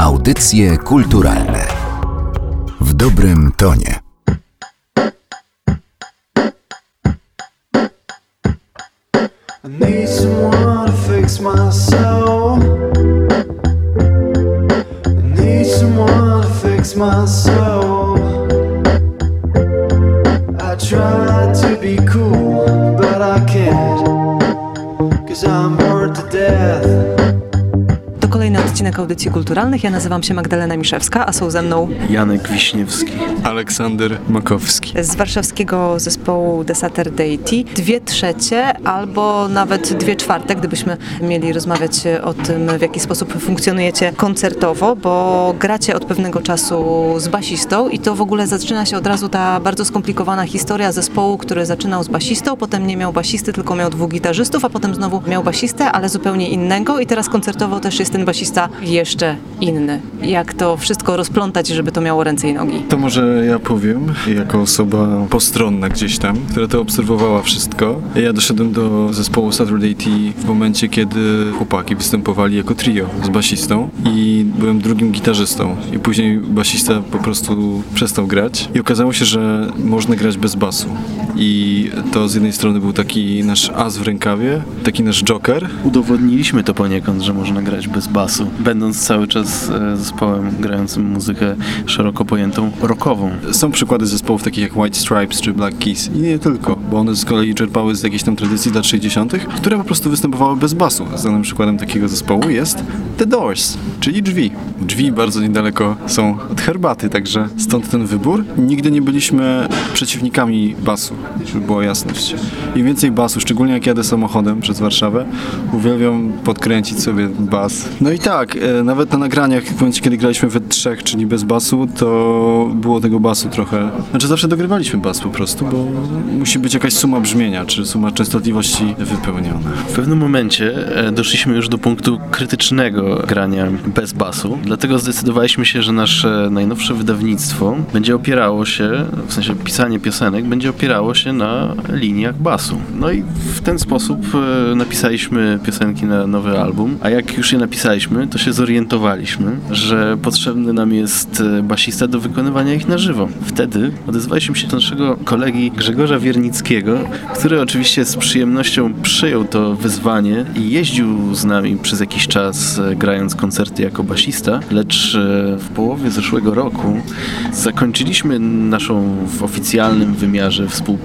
Audycje kulturalne w dobrym tonie. I need someone to fix my soul. I need someone to fix my soul. I try to be cool, but I can't. Cause I'm to death. Odcinek audycji kulturalnych. Ja nazywam się Magdalena Miszewska, a są ze mną Janek Wiśniewski. Aleksander Makowski. z warszawskiego zespołu The Saturday Tea. Dwie trzecie albo nawet dwie czwarte, gdybyśmy mieli rozmawiać o tym, w jaki sposób funkcjonujecie koncertowo, bo gracie od pewnego czasu z basistą i to w ogóle zaczyna się od razu ta bardzo skomplikowana historia zespołu, który zaczynał z basistą, potem nie miał basisty, tylko miał dwóch gitarzystów, a potem znowu miał basistę, ale zupełnie innego i teraz koncertowo też jest ten basista jeszcze inny. Jak to wszystko rozplątać, żeby to miało ręce i nogi? To może ja powiem, jako osoba postronna gdzieś tam, która to obserwowała wszystko. Ja doszedłem do zespołu Saturday Tea w momencie, kiedy chłopaki występowali jako trio z basistą i byłem drugim gitarzystą. I później basista po prostu przestał grać i okazało się, że można grać bez basu. I to z jednej strony był taki nasz as w rękawie, taki nasz joker, Udowodniliśmy to poniekąd, że można grać bez basu, będąc cały czas e, zespołem grającym muzykę szeroko pojętą rockową. Są przykłady zespołów takich jak White Stripes czy Black Keys i nie tylko, bo one z kolei czerpały z jakiejś tam tradycji lat 60., które po prostu występowały bez basu. Znanym przykładem takiego zespołu jest The Doors, czyli drzwi. Drzwi bardzo niedaleko są od herbaty, także stąd ten wybór. Nigdy nie byliśmy przeciwnikami basu, żeby była jasność. Im więcej basu, szczególnie jak jadę samochodem przez Warszawę, uwielbiam podkręcić sobie bas. No i tak, e, nawet na nagraniach, w momencie kiedy graliśmy we trzech, czyli bez basu, to było tego basu trochę. Znaczy zawsze dogrywaliśmy bas po prostu, bo musi być jakaś suma brzmienia, czy suma częstotliwości wypełniona. W pewnym momencie e, doszliśmy już do punktu krytycznego grania bez basu, dlatego zdecydowaliśmy się, że nasze najnowsze wydawnictwo będzie opierało się, w sensie pisanie piosenek, będzie opierało się na liniach basu. No i w ten sposób e, napisaliśmy piosenki na nowy album, a jak już je napisaliśmy, to się zorientowaliśmy, że potrzebny nam jest e, basista do wykonywania ich na żywo. Wtedy odezwaliśmy się do naszego kolegi Grzegorza Wiernickiego, który oczywiście z przyjemnością przyjął to wyzwanie i jeździł z nami przez jakiś czas e, grając koncerty jako basista, lecz w połowie zeszłego roku zakończyliśmy naszą w oficjalnym wymiarze współpracę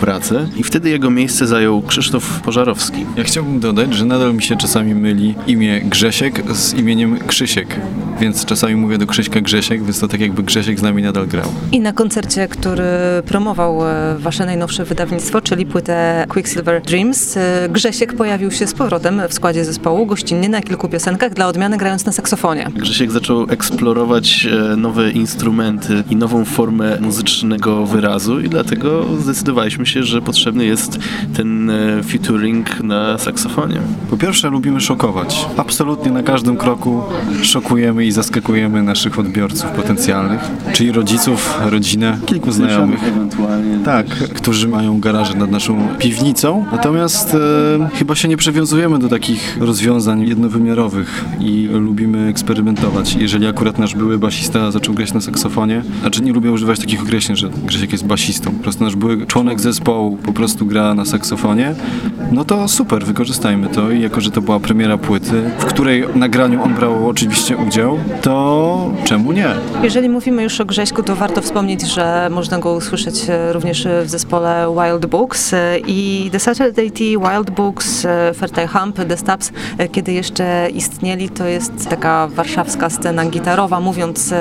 i wtedy jego miejsce zajął Krzysztof Pożarowski. Ja chciałbym dodać, że nadal mi się czasami myli imię Grzesiek z imieniem Krzysiek, więc czasami mówię do Krzyśka Grzesiek, więc to tak jakby Grzesiek z nami nadal grał. I na koncercie, który promował e, wasze najnowsze wydawnictwo, czyli płytę Quicksilver Dreams, e, Grzesiek pojawił się z powrotem w składzie zespołu, gościnnie na kilku piosenkach, dla odmiany grając na saksofonie. Grzesiek zaczął eksplorować e, nowe instrumenty i nową formę muzycznego wyrazu i dlatego zdecydowaliśmy się, że potrzebny jest ten featuring na saksofonie. Po pierwsze lubimy szokować. Absolutnie na każdym kroku szokujemy i zaskakujemy naszych odbiorców potencjalnych, czyli rodziców, rodzinę, kilku znajomych. Ewentualnie. Tak, którzy mają garaże nad naszą piwnicą. Natomiast e, chyba się nie przywiązujemy do takich rozwiązań jednowymiarowych i lubimy eksperymentować. Jeżeli akurat nasz były basista zaczął grać na saksofonie, znaczy nie lubię używać takich określeń, że Grzesiek jest basistą. Po prostu nasz były członek zespołu po prostu gra na saksofonie, no to super, wykorzystajmy to i jako, że to była premiera płyty, w której nagraniu on brał oczywiście udział, to czemu nie? Jeżeli mówimy już o Grześku, to warto wspomnieć, że można go usłyszeć e, również w zespole Wild Books e, i The Saturday Tea, Wild Books, e, Fertile Hump, The Stabs, kiedy jeszcze istnieli, to jest taka warszawska scena gitarowa, mówiąc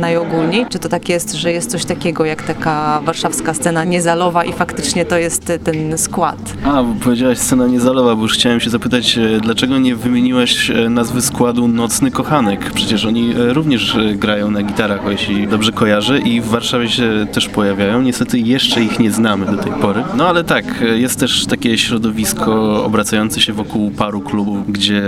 najogólniej. Czy to tak jest, że jest coś takiego jak taka warszawska scena niezalowa i faktycznie to jest ten skład? A, bo powiedziałaś scena niezalowa, bo już chciałem się zapytać, dlaczego nie wymieniłaś nazwy składu Nocny Kochanek? Przecież oni e, również e, grają na gitarach, jeśli dobrze kojarzę i w Warszawie się też pojawiają. Niestety jeszcze ich nie znamy do tej pory. No ale tak, e, jest też takie środowisko obracające się wokół paru klubów, gdzie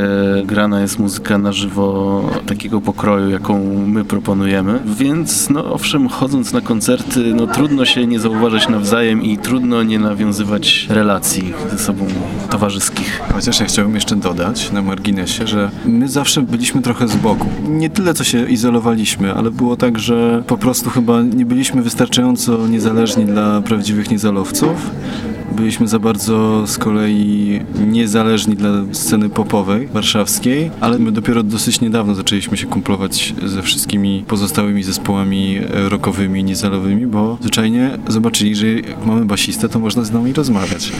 grana jest muzyka na żywo takiego pokroju, jaką my proponujemy. Więc no owszem, chodząc na koncerty, no trudno się nie zauważyć nawzajem i trudno nie nawiązywać relacji ze sobą towarzyskich. Chociaż ja chciałbym jeszcze dodać na marginesie, że my zawsze byliśmy trochę z boku. Nie tyle co się izolowaliśmy, ale było tak, że po prostu chyba nie byliśmy wystarczająco niezależni dla prawdziwych niezalowców. Byliśmy za bardzo z kolei niezależni dla sceny popowej warszawskiej, ale my dopiero dosyć niedawno zaczęliśmy się kumplować ze wszystkimi pozostałymi zespołami rockowymi, niezalowymi, bo zwyczajnie zobaczyli, że jak mamy basistę, to można z nami rozmawiać.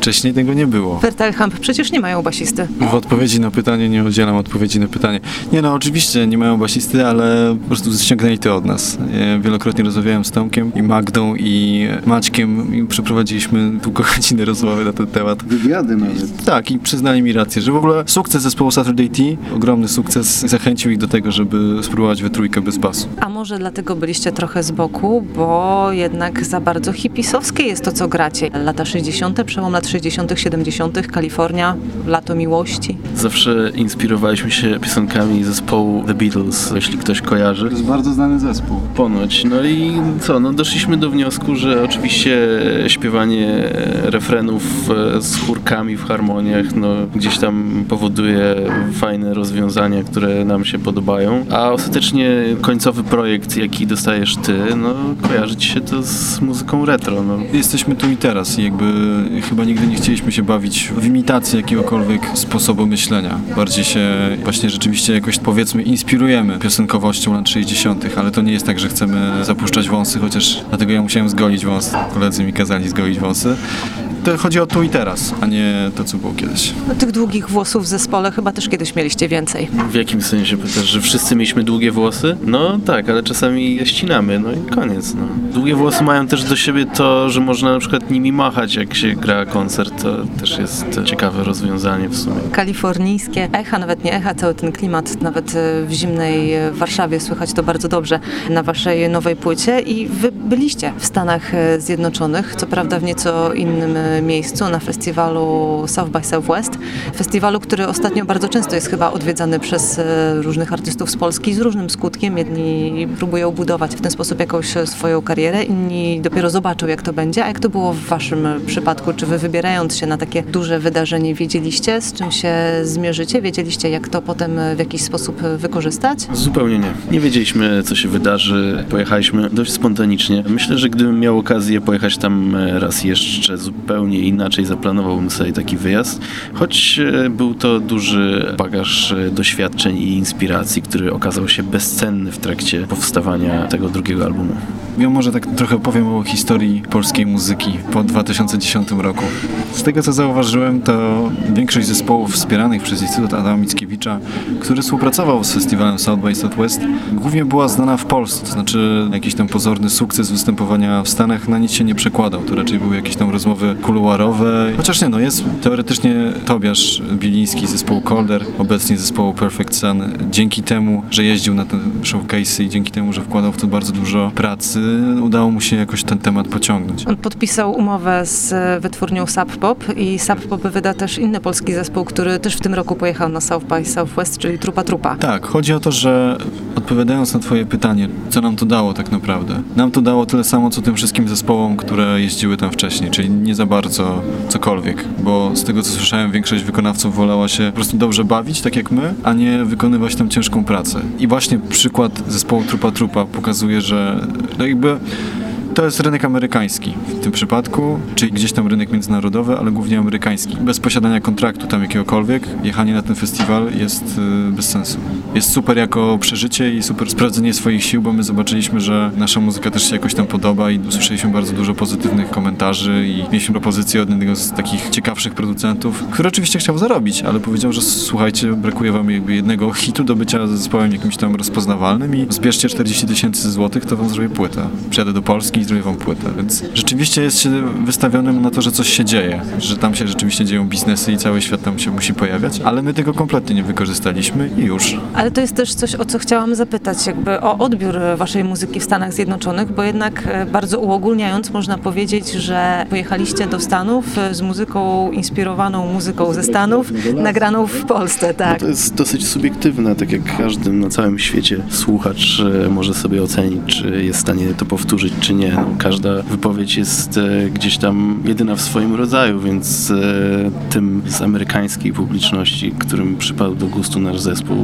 Wcześniej tego nie było. Vertelhamp przecież nie mają basisty. W odpowiedzi na pytanie nie udzielam odpowiedzi na pytanie. Nie no, oczywiście nie mają basisty, ale po prostu ściągnęli to od nas. Ja wielokrotnie rozmawiałem z Tomkiem i Magdą i Maćkiem i przeprowadziliśmy długogodzinne rozmowy na ten temat. Wywiady nawet. Tak, i przyznali mi rację, że w ogóle sukces zespołu Saturday Tea, ogromny sukces, zachęcił ich do tego, żeby spróbować we trójkę bez basu. A może dlatego byliście trochę z boku, bo jednak za bardzo hipisowskie jest to, co gracie. Lata 60., przełom lat 60., 70., Kalifornia, lato miłości. Zawsze inspirowaliśmy się piosenkami zespołu The Beatles, jeśli ktoś kojarzy. To jest bardzo znany zespół. Ponoć. No i co, no doszliśmy do wniosku, że oczywiście śpiewanie refrenów e, z chórkami w harmoniach, no gdzieś tam powoduje fajne rozwiązania, które nam się podobają, a ostatecznie końcowy projekt, jaki dostajesz ty, no kojarzy ci się to z muzyką retro, no. Jesteśmy tu i teraz i jakby chyba nigdy nie chcieliśmy się bawić w imitację jakiegokolwiek sposobu myślenia. Bardziej się właśnie rzeczywiście jakoś powiedzmy inspirujemy piosenkowością lat 60., ale to nie jest tak, że chcemy zapuszczać wąsy, chociaż dlatego ja musiałem zgolić wąsy. Koledzy mi kazali zgolić wąsy. To chodzi o tu i teraz, a nie to, co było kiedyś. No, tych długich włosów w zespole chyba też kiedyś mieliście więcej. W jakim sensie pytasz, że wszyscy mieliśmy długie włosy? No tak, ale czasami je ścinamy, no i koniec, no. Długie włosy mają też do siebie to, że można na przykład nimi machać, jak się gra koncert, to też jest ciekawe rozwiązanie w sumie. Kalifornijskie echa, nawet nie echa, cały ten klimat, nawet e, w zimnej e, Warszawie słychać to bardzo dobrze na waszej nowej płycie i wy byliście w Stanach e, Zjednoczonych, co prawda w nieco innym miejscu, na festiwalu South by Southwest. Festiwalu, który ostatnio bardzo często jest chyba odwiedzany przez e, różnych artystów z Polski z różnym skutkiem. Jedni próbują budować w ten sposób jakąś swoją karierę, inni dopiero zobaczą jak to będzie. A jak to było w waszym przypadku? Czy wy wybierając się na takie duże wydarzenie wiedzieliście z czym się zmierzycie? Wiedzieliście jak to potem w jakiś sposób wykorzystać? Zupełnie nie. Nie wiedzieliśmy, co się wydarzy. Pojechaliśmy dość spontanicznie. Myślę, że gdybym miał okazję pojechać tam e, raz jeszcze zupełnie inaczej, zaplanowałbym sobie taki wyjazd. Choć e, był to duży bagaż e, doświadczeń i inspiracji, który okazał się bezcenny w trakcie powstawania tego drugiego albumu. Ja może tak trochę powiem o historii polskiej muzyki po 2010 roku. Z tego co zauważyłem, to większość zespołów wspieranych przez Instytut Adama Mickiewicza, który współpracował z festiwalem South by Southwest, głównie była znana w Polsce. To znaczy jakiś tam pozorny sukces występowania w Stanach na nic się nie przekładał. To raczej były jakieś tam rozmowy kuluarowe. Chociaż nie, no jest teoretycznie Tobiasz Biliński z zespołu Calder, obecnie zespołu Perfect Sun. Dzięki temu, że jeździł na te showcase'y i dzięki temu, że wkładał w to bardzo dużo pracy, udało mu się jakoś ten temat pociągnąć. On podpisał umowę z wytwórnią Sub Pop i Sub Pop wyda też inny polski zespół, który też w tym roku pojechał na South by Southwest, czyli Trupa Trupa. Tak, chodzi o to, że odpowiadając na twoje pytanie, co nam to dało tak naprawdę? Nam to dało tyle samo, co tym wszystkim zespołom, które jeździły tam wcześniej, czyli nie za bardzo cokolwiek, bo z tego co słyszałem, większość wykonawców wolała się po prostu dobrze bawić, tak jak my, a nie wykonywać tam ciężką pracę. I właśnie przykład zespołu Trupa Trupa pokazuje, że no jakby to jest rynek amerykański w tym przypadku, czyli gdzieś tam rynek międzynarodowy, ale głównie amerykański. Bez posiadania kontraktu tam jakiegokolwiek, jechanie na ten festiwal jest y, bez sensu. Jest super jako przeżycie i super sprawdzenie swoich sił, bo my zobaczyliśmy, że nasza muzyka też się jakoś tam podoba i usłyszeliśmy bardzo dużo pozytywnych komentarzy i mieliśmy propozycję od jednego z takich ciekawszych producentów, który oczywiście chciał zarobić, ale powiedział, że słuchajcie, brakuje wam jakby jednego hitu do bycia zespołem jakimś tam rozpoznawalnym i zbierzcie 40 tysięcy złotych, to wam zrobię płytę. Przyjadę do Polski i wam płytę, więc rzeczywiście jest się wystawionym na to, że coś się dzieje, że tam się rzeczywiście dzieją biznesy i cały świat tam się musi pojawiać, ale my tego kompletnie nie wykorzystaliśmy i już. Ale to jest też coś, o co chciałam zapytać, jakby o odbiór waszej muzyki w Stanach Zjednoczonych, bo jednak e, bardzo uogólniając można powiedzieć, że pojechaliście do Stanów e, z muzyką inspirowaną muzyką ze Stanów, nagraną w Polsce, tak. To jest dosyć subiektywne, tak jak każdy na całym świecie słuchacz e, może sobie ocenić, czy jest w stanie to powtórzyć, czy nie. Każda wypowiedź jest e, gdzieś tam jedyna w swoim rodzaju, więc e, tym z amerykańskiej publiczności, którym przypadł do gustu nasz zespół,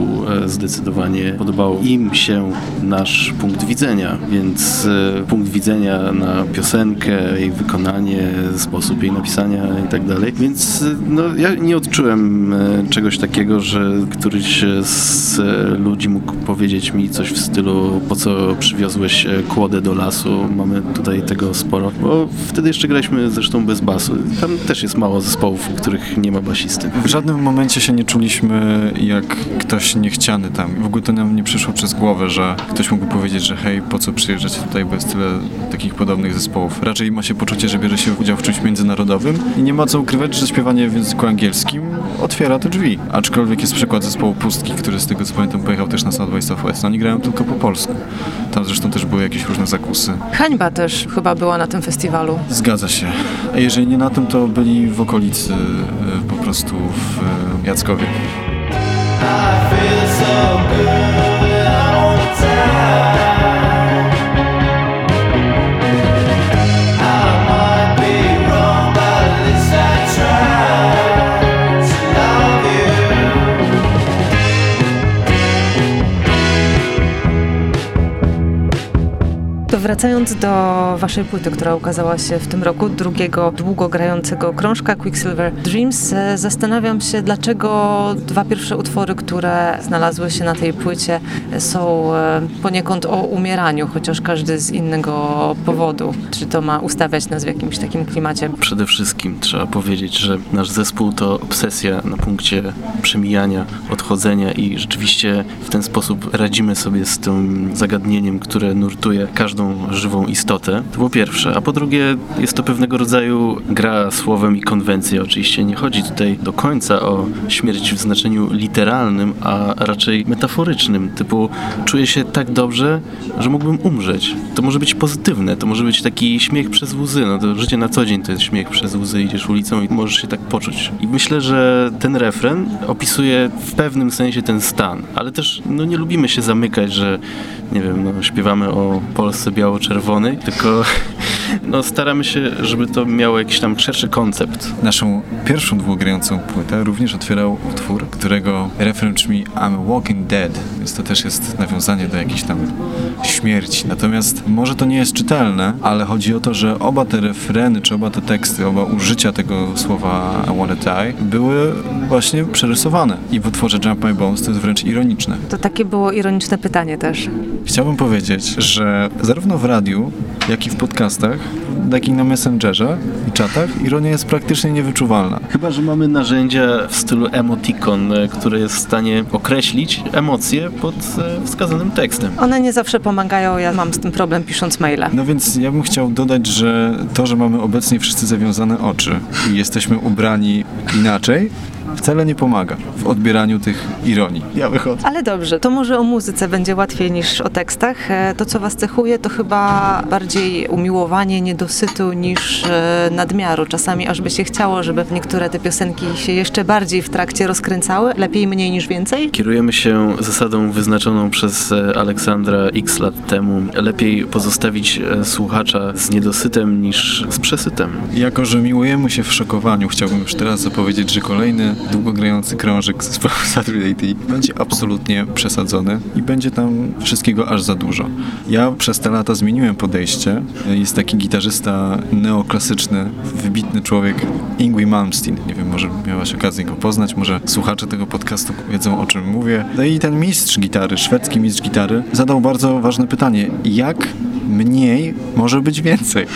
e, zdecydowanie podobał im się nasz punkt widzenia, więc punkt widzenia na piosenkę, jej wykonanie, sposób jej napisania i tak dalej. Więc no, ja nie odczułem czegoś takiego, że któryś z ludzi mógł powiedzieć mi coś w stylu po co przywiozłeś kłodę do lasu, mamy tutaj tego sporo, bo wtedy jeszcze graliśmy zresztą bez basu. Tam też jest mało zespołów, w których nie ma basisty. W żadnym momencie się nie czuliśmy jak ktoś niechciany tam. W ogóle to nam nie przyszło przez głowę, że ktoś mógłby powiedzieć, że hej, po co przyjeżdżać tutaj, bo jest tyle takich podobnych zespołów. Raczej ma się poczucie, że bierze się udział w czymś międzynarodowym i nie ma co ukrywać, że śpiewanie w języku angielskim otwiera te drzwi. Aczkolwiek jest przykład zespołu Pustki, który z tego co pamiętam pojechał też na South by Southwest. Oni grają tylko po polsku. Tam zresztą też były jakieś różne zakusy. Hańba też chyba była na tym festiwalu. Zgadza się. A jeżeli nie na tym, to byli w okolicy, e, po prostu w e, Jackowie. feel so good, To wracając do waszej płyty, która ukazała się w tym roku, drugiego długo grającego krążka Quicksilver Dreams, e, zastanawiam się, dlaczego dwa pierwsze utwory, które znalazły się na tej płycie, e, są e, poniekąd o umieraniu, chociaż każdy z innego powodu. Czy to ma ustawiać nas w jakimś takim klimacie? Przede wszystkim trzeba powiedzieć, że nasz zespół to obsesja na punkcie przemijania, odchodzenia i rzeczywiście w ten sposób radzimy sobie z tym zagadnieniem, które nurtuje każdą żywą istotę. To po pierwsze. A po drugie jest to pewnego rodzaju gra słowem i konwencja. Oczywiście nie chodzi tutaj do końca o śmierć w znaczeniu literalnym, a raczej metaforycznym. Typu czuję się tak dobrze, że mógłbym umrzeć. To może być pozytywne, to może być taki śmiech przez łzy. No to życie na co dzień to jest śmiech przez łzy. Idziesz ulicą i możesz się tak poczuć. I myślę, że ten refren opisuje w pewnym sensie ten stan, ale też no, nie lubimy się zamykać, że nie wiem, no, śpiewamy o Polsce biało-czerwonej, tylko no, staramy się, żeby to miało jakiś tam szerszy koncept. Naszą pierwszą długogrającą płytę również otwierał utwór, którego refren brzmi I'm walking dead, więc to też jest nawiązanie do jakiejś tam śmierci. Natomiast może to nie jest czytelne, ale chodzi o to, że oba te refreny, czy oba te teksty, oba użycia tego słowa I wanna die były właśnie przerysowane. I w utworze Jump My Bones to jest wręcz ironiczne. To takie było ironiczne pytanie też. Chciałbym powiedzieć, że zarówno w radiu, jak i w podcastach, jak i na Messengerze i czatach, ironia jest praktycznie niewyczuwalna. Chyba, że mamy narzędzia w stylu emoticon, e, które jest w stanie określić emocje pod e, wskazanym tekstem. One nie zawsze pomagają, ja mam z tym problem pisząc maile. No więc ja bym chciał dodać, że to, że mamy obecnie wszyscy zawiązane oczy i jesteśmy ubrani inaczej, wcale nie pomaga w odbieraniu tych ironii. Ja wychodzę. Ale dobrze, to może o muzyce będzie łatwiej niż o tekstach. E, To, co was cechuje, to chyba bardziej umiłowanie niedosytu niż e, nadmiaru. Czasami aż by się chciało, żeby niektóre te piosenki się jeszcze bardziej w trakcie rozkręcały. Lepiej mniej niż więcej. Kierujemy się zasadą wyznaczoną przez e, Aleksandra x lat temu. Lepiej pozostawić słuchacza z niedosytem niż z przesytem. Jako, że miłujemy się w szokowaniu, chciałbym już teraz zapowiedzieć, że kolejny długogrający krążek zespołu Saturday Tea będzie absolutnie przesadzony i będzie tam wszystkiego aż za dużo. Ja przez te lata zmieniłem podejście. Jest taki gitarzysta neoklasyczny, wybitny człowiek, Ingwie Malmsteen. Nie wiem, może miałaś okazję go poznać, może słuchacze tego podcastu wiedzą o czym mówię. No i ten mistrz gitary, szwedzki mistrz gitary, zadał bardzo ważne pytanie. Jak mniej może być więcej?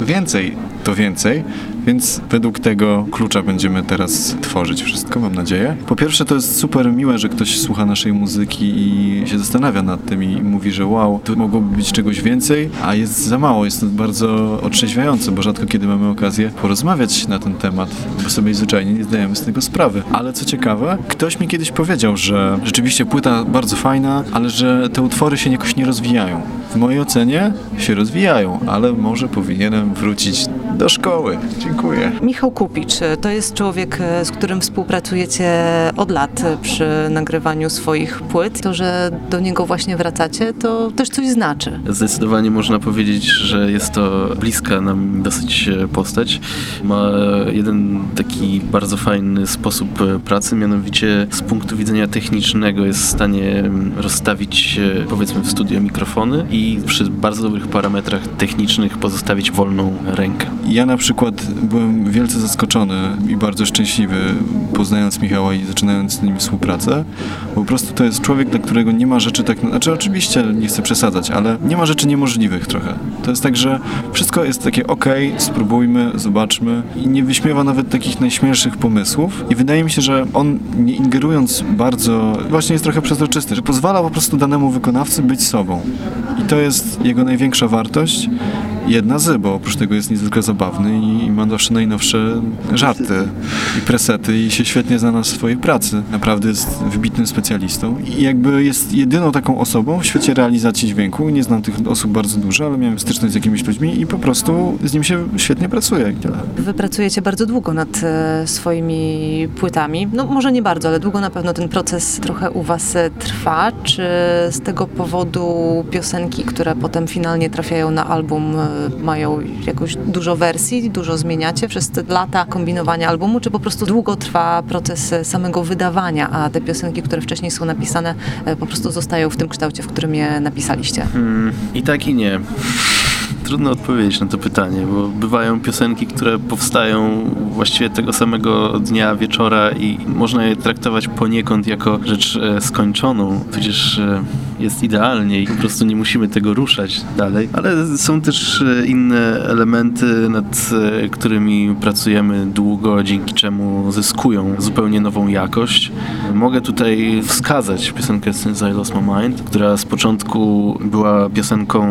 Więcej to więcej, więc według tego klucza będziemy teraz tworzyć wszystko, mam nadzieję. Po pierwsze, to jest super miłe, że ktoś słucha naszej muzyki i się zastanawia nad tym i mówi, że wow, tu mogłoby być czegoś więcej, a jest za mało. Jest to bardzo otrzeźwiające, bo rzadko kiedy mamy okazję porozmawiać na ten temat, bo sobie zwyczajnie nie zdajemy z tego sprawy. Ale co ciekawe, ktoś mi kiedyś powiedział, że rzeczywiście płyta bardzo fajna, ale że te utwory się jakoś nie rozwijają. W mojej ocenie się rozwijają, ale może powinienem wrócić do szkoły. Dziękuję. Michał Kupicz to jest człowiek, z którym współpracujecie od lat przy nagrywaniu swoich płyt. To, że do niego właśnie wracacie, to też coś znaczy. Zdecydowanie można powiedzieć, że jest to bliska nam dosyć e, postać. Ma jeden taki bardzo fajny sposób e, pracy, mianowicie z punktu widzenia technicznego jest w stanie mm, rozstawić e, powiedzmy w studio mikrofony i przy bardzo dobrych parametrach technicznych pozostawić wolną rękę. Ja na przykład byłem wielce zaskoczony i bardzo szczęśliwy poznając Michała i zaczynając z nim współpracę. Po prostu to jest człowiek, dla którego nie ma rzeczy tak... Znaczy oczywiście nie chcę przesadzać, ale nie ma rzeczy niemożliwych trochę. To jest tak, że wszystko jest takie ok, spróbujmy, zobaczmy i nie wyśmiewa nawet takich najśmielszych pomysłów i wydaje mi się, że on nie ingerując bardzo, właśnie jest trochę przezroczysty, że pozwala po prostu danemu wykonawcy być sobą. I to jest jego największa wartość jedna z, bo oprócz tego jest niezwykle zabawny i, i ma zawsze najnowsze żarty i presety i się świetnie zna na swojej pracy. Naprawdę jest wybitnym specjalistą i jakby jest jedyną taką osobą w świecie realizacji dźwięku. Nie znam tych osób bardzo dużo, ale miałem styczność z jakimiś ludźmi i po prostu z nim się świetnie pracuje. Wy pracujecie bardzo długo nad e, swoimi płytami. No może nie bardzo, ale długo na pewno ten proces trochę u was e, trwa. Czy z tego powodu piosenki, które potem finalnie trafiają na album e, mają jakoś dużo wersji, dużo zmieniacie przez te lata kombinowania albumu, czy po prostu długo trwa proces e, samego wydawania, a te piosenki, które wcześniej są napisane, e, po prostu zostają w tym kształcie, w którym je napisaliście? Hmm, I tak i nie. Trudno odpowiedzieć na to pytanie, bo bywają piosenki, które powstają właściwie tego samego dnia, wieczora i można je traktować poniekąd jako rzecz e, skończoną, tudzież jest idealnie i po prostu nie musimy tego ruszać dalej. Ale są też e, inne elementy, nad e, którymi pracujemy długo, dzięki czemu zyskują zupełnie nową jakość. Mogę tutaj wskazać piosenkę Since I Lost My Mind, która z początku była piosenką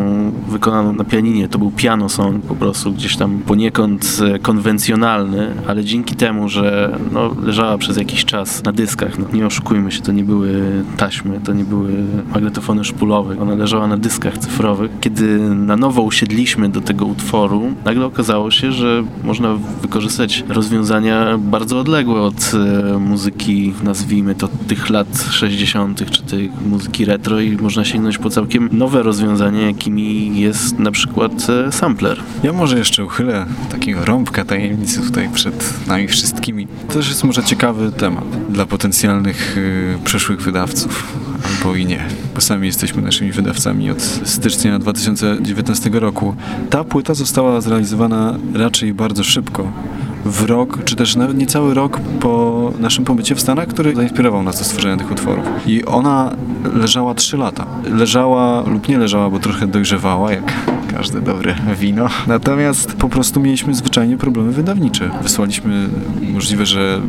wykonaną na pianinie. To był piano song po prostu, gdzieś tam poniekąd e, konwencjonalny, ale dzięki temu, że no, leżała przez jakiś czas na dyskach, no, nie oszukujmy się, to nie były taśmy, to nie były magnetofony szpulowe, ona leżała na dyskach cyfrowych. Kiedy na nowo usiedliśmy do tego utworu, nagle okazało się, że można wykorzystać rozwiązania bardzo odległe od e, muzyki, nazwijmy to tych lat 60., czy tej muzyki retro i można sięgnąć po całkiem nowe rozwiązania, jakimi jest na przykład e, sampler. Ja może jeszcze uchylę takiego rąbka tajemnicy tutaj przed nami wszystkimi. To też jest może ciekawy temat dla potencjalnych y, przyszłych wydawców, albo i nie, sami jesteśmy naszymi wydawcami od stycznia 2019 roku. Ta płyta została zrealizowana raczej bardzo szybko. W rok, czy też nawet niecały rok po naszym pobycie w Stanach, który zainspirował nas do stworzenia tych utworów. I ona leżała 3 lata. Leżała lub nie leżała, bo trochę dojrzewała, jak każde dobre wino. Natomiast po prostu mieliśmy zwyczajnie problemy wydawnicze. Wysłaliśmy możliwe, że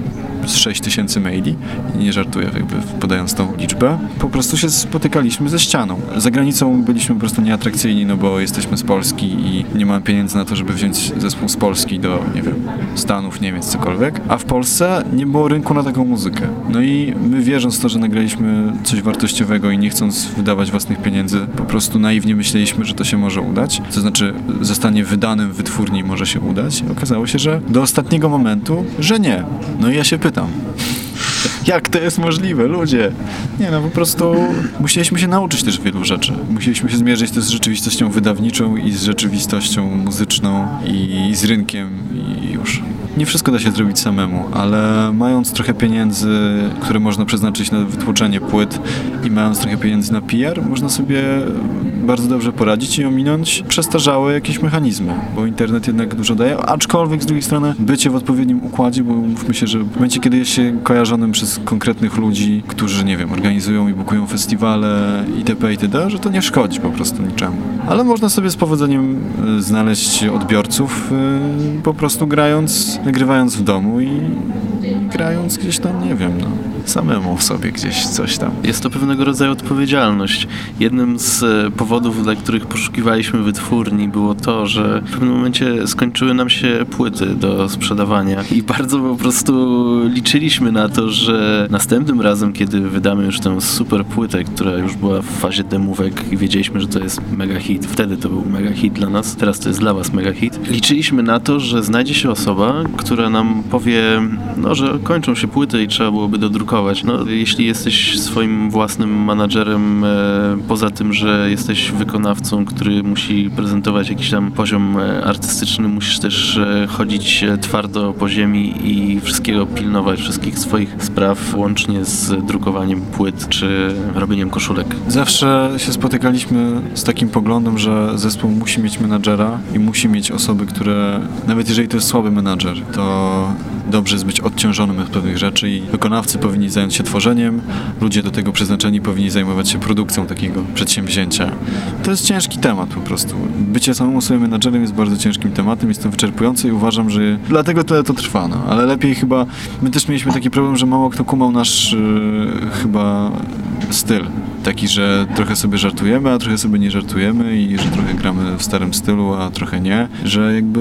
z 6 tysięcy maili, nie żartuję jakby podając tą liczbę, po prostu się spotykaliśmy ze ścianą. Za granicą byliśmy po prostu nieatrakcyjni, no bo jesteśmy z Polski i nie mamy pieniędzy na to, żeby wziąć zespół z Polski do, nie wiem, Stanów, Niemiec, cokolwiek. A w Polsce nie było rynku na taką muzykę. No i my wierząc w to, że nagraliśmy coś wartościowego i nie chcąc wydawać własnych pieniędzy, po prostu naiwnie myśleliśmy, że to się może udać. To znaczy zostanie wydanym wytwórni może się udać. Okazało się, że do ostatniego momentu, że nie. No i ja się pytam. Jak to jest możliwe, ludzie? Nie no, po prostu musieliśmy się nauczyć też wielu rzeczy. Musieliśmy się zmierzyć też z rzeczywistością wydawniczą i z rzeczywistością muzyczną i z rynkiem i już. Nie wszystko da się zrobić samemu, ale mając trochę pieniędzy, które można przeznaczyć na wytłoczenie płyt i mając trochę pieniędzy na PR, można sobie bardzo dobrze poradzić i ominąć przestarzałe jakieś mechanizmy, bo internet jednak dużo daje, aczkolwiek z drugiej strony bycie w odpowiednim układzie, bo mówmy się, że w momencie, kiedy jest się kojarzonym przez konkretnych ludzi, którzy, nie wiem, organizują i bukują festiwale itp. itd., że to nie szkodzi po prostu niczemu. Ale można sobie z powodzeniem y, znaleźć odbiorców y, po prostu grając, nagrywając w domu i grając gdzieś tam, nie wiem, no, samemu w sobie gdzieś coś tam. Jest to pewnego rodzaju odpowiedzialność. Jednym z e, powodów, dla których poszukiwaliśmy wytwórni było to, że w pewnym momencie skończyły nam się płyty do sprzedawania i bardzo po prostu liczyliśmy na to, że następnym razem, kiedy wydamy już tę super płytę, która już była w fazie demówek i wiedzieliśmy, że to jest mega hit, wtedy to był mega hit dla nas, teraz to jest dla was mega hit, liczyliśmy na to, że znajdzie się osoba, która nam powie, no, że kończą się płyty i trzeba byłoby dodrukować. No, jeśli jesteś swoim własnym menadżerem, e, poza tym, że jesteś wykonawcą, który musi prezentować jakiś tam poziom e, artystyczny, musisz też e, chodzić twardo po ziemi i wszystkiego pilnować, wszystkich swoich spraw, łącznie z drukowaniem płyt czy robieniem koszulek. Zawsze się spotykaliśmy z takim poglądem, że zespół musi mieć menadżera i musi mieć osoby, które, nawet jeżeli to jest słaby menadżer, to dobrze jest być odciążonym od pewnych rzeczy i wykonawcy powinni zająć się tworzeniem, ludzie do tego przeznaczeni powinni zajmować się produkcją takiego przedsięwzięcia. To jest ciężki temat po prostu. Bycie samemu sobie menadżerem jest bardzo ciężkim tematem, jest to wyczerpujące i uważam, że dlatego tyle to trwa, no. ale lepiej chyba, my też mieliśmy taki problem, że mało kto kumał nasz yy, chyba styl. Taki, że trochę sobie żartujemy, a trochę sobie nie żartujemy i że trochę gramy w starym stylu, a trochę nie. Że jakby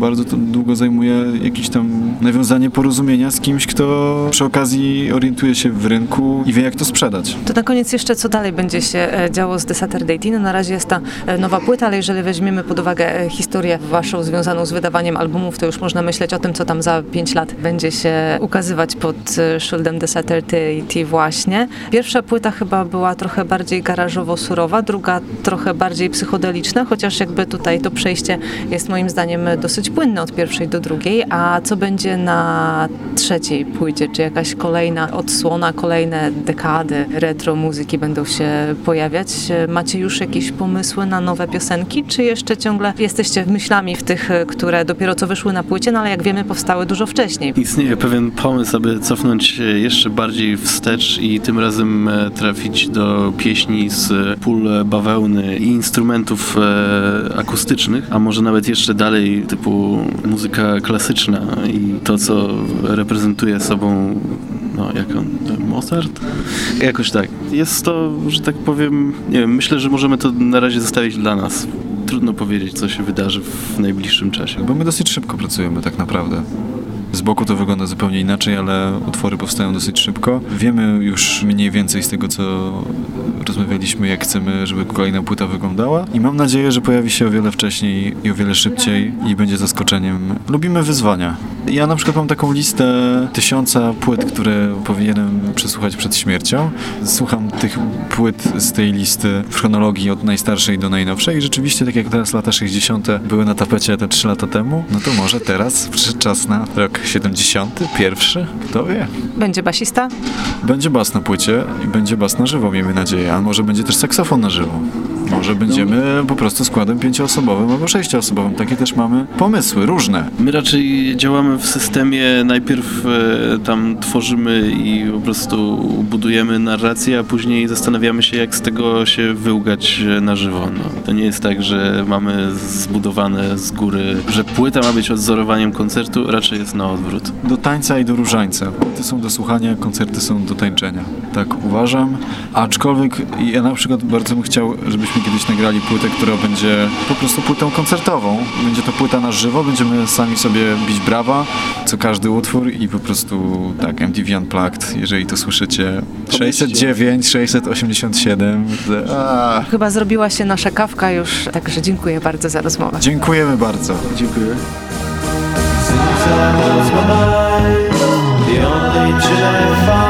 bardzo to długo zajmuje jakieś tam nawiązanie porozumienia z kimś, kto przy okazji orientuje się w rynku i wie jak to sprzedać. To na koniec jeszcze co dalej będzie się e, działo z The Saturday Teen. Na razie jest ta e, nowa płyta, ale jeżeli weźmiemy pod uwagę e, historię waszą związaną z wydawaniem albumów, to już można myśleć o tym, co tam za 5 lat będzie się ukazywać pod szyldem The Saturday Teen właśnie. Pierwsza płyta chyba była trochę bardziej garażowo-surowa, druga trochę bardziej psychodeliczna, chociaż jakby tutaj to przejście jest moim zdaniem dosyć płynne od pierwszej do drugiej. A co będzie na trzeciej płycie? Czy jakaś kolejna odsłona, kolejne dekady retro muzyki będą się pojawiać? Macie już jakieś pomysły na nowe piosenki, czy jeszcze ciągle jesteście myślami w tych, które dopiero co wyszły na płycie, no ale jak wiemy powstały dużo wcześniej? Istnieje pewien pomysł, aby cofnąć się jeszcze bardziej wstecz i tym razem e, trafić do pieśni z pól bawełny i instrumentów e, akustycznych, a może nawet jeszcze dalej typu muzyka klasyczna i to, co reprezentuje sobą no, jak on, Mozart? Jakoś tak. Jest to, że tak powiem, nie wiem, myślę, że możemy to na razie zostawić dla nas. Trudno powiedzieć, co się wydarzy w najbliższym czasie. Bo my dosyć szybko pracujemy tak naprawdę. Z boku to wygląda zupełnie inaczej, ale utwory powstają dosyć szybko. Wiemy już mniej więcej z tego, co rozmawialiśmy, jak chcemy, żeby kolejna płyta wyglądała. I mam nadzieję, że pojawi się o wiele wcześniej i o wiele szybciej i będzie zaskoczeniem. Lubimy wyzwania. Ja na przykład mam taką listę tysiąca płyt, które powinienem przesłuchać przed śmiercią. Słucham tych płyt z tej listy w chronologii od najstarszej do najnowszej i rzeczywiście, tak jak teraz lata 60. były na tapecie te 3 lata temu, no to może teraz przyszedł czas na rok 70, pierwszy, kto wie. Będzie basista? Będzie bas na płycie i będzie bas na żywo, miejmy nadzieję, a może będzie też saksofon na żywo. Może będziemy po prostu składem pięcioosobowym albo sześcioosobowym. Takie też mamy pomysły, różne. My raczej działamy w systemie, najpierw e, tam tworzymy i po prostu budujemy narrację, a później zastanawiamy się, jak z tego się wyłgać e, na żywo. No, to nie jest tak, że mamy zbudowane z góry, że płyta ma być odzorowaniem koncertu, raczej jest na odwrót. Do tańca i do różańca. Płyty są do słuchania, koncerty są do tańczenia. Tak uważam. Aczkolwiek ja na przykład bardzo bym chciał, żebyśmy kiedyś nagrali płytę, która będzie po prostu płytą koncertową. Będzie to płyta na żywo, będziemy sami sobie bić brawa, co każdy utwór i po prostu tak, MTV Unplugged, jeżeli to słyszycie. 609, 687. A, Chyba zrobiła się nasza kawka już, także dziękuję bardzo za rozmowę. dziękujemy bardzo. Dziękuję. The only chin I found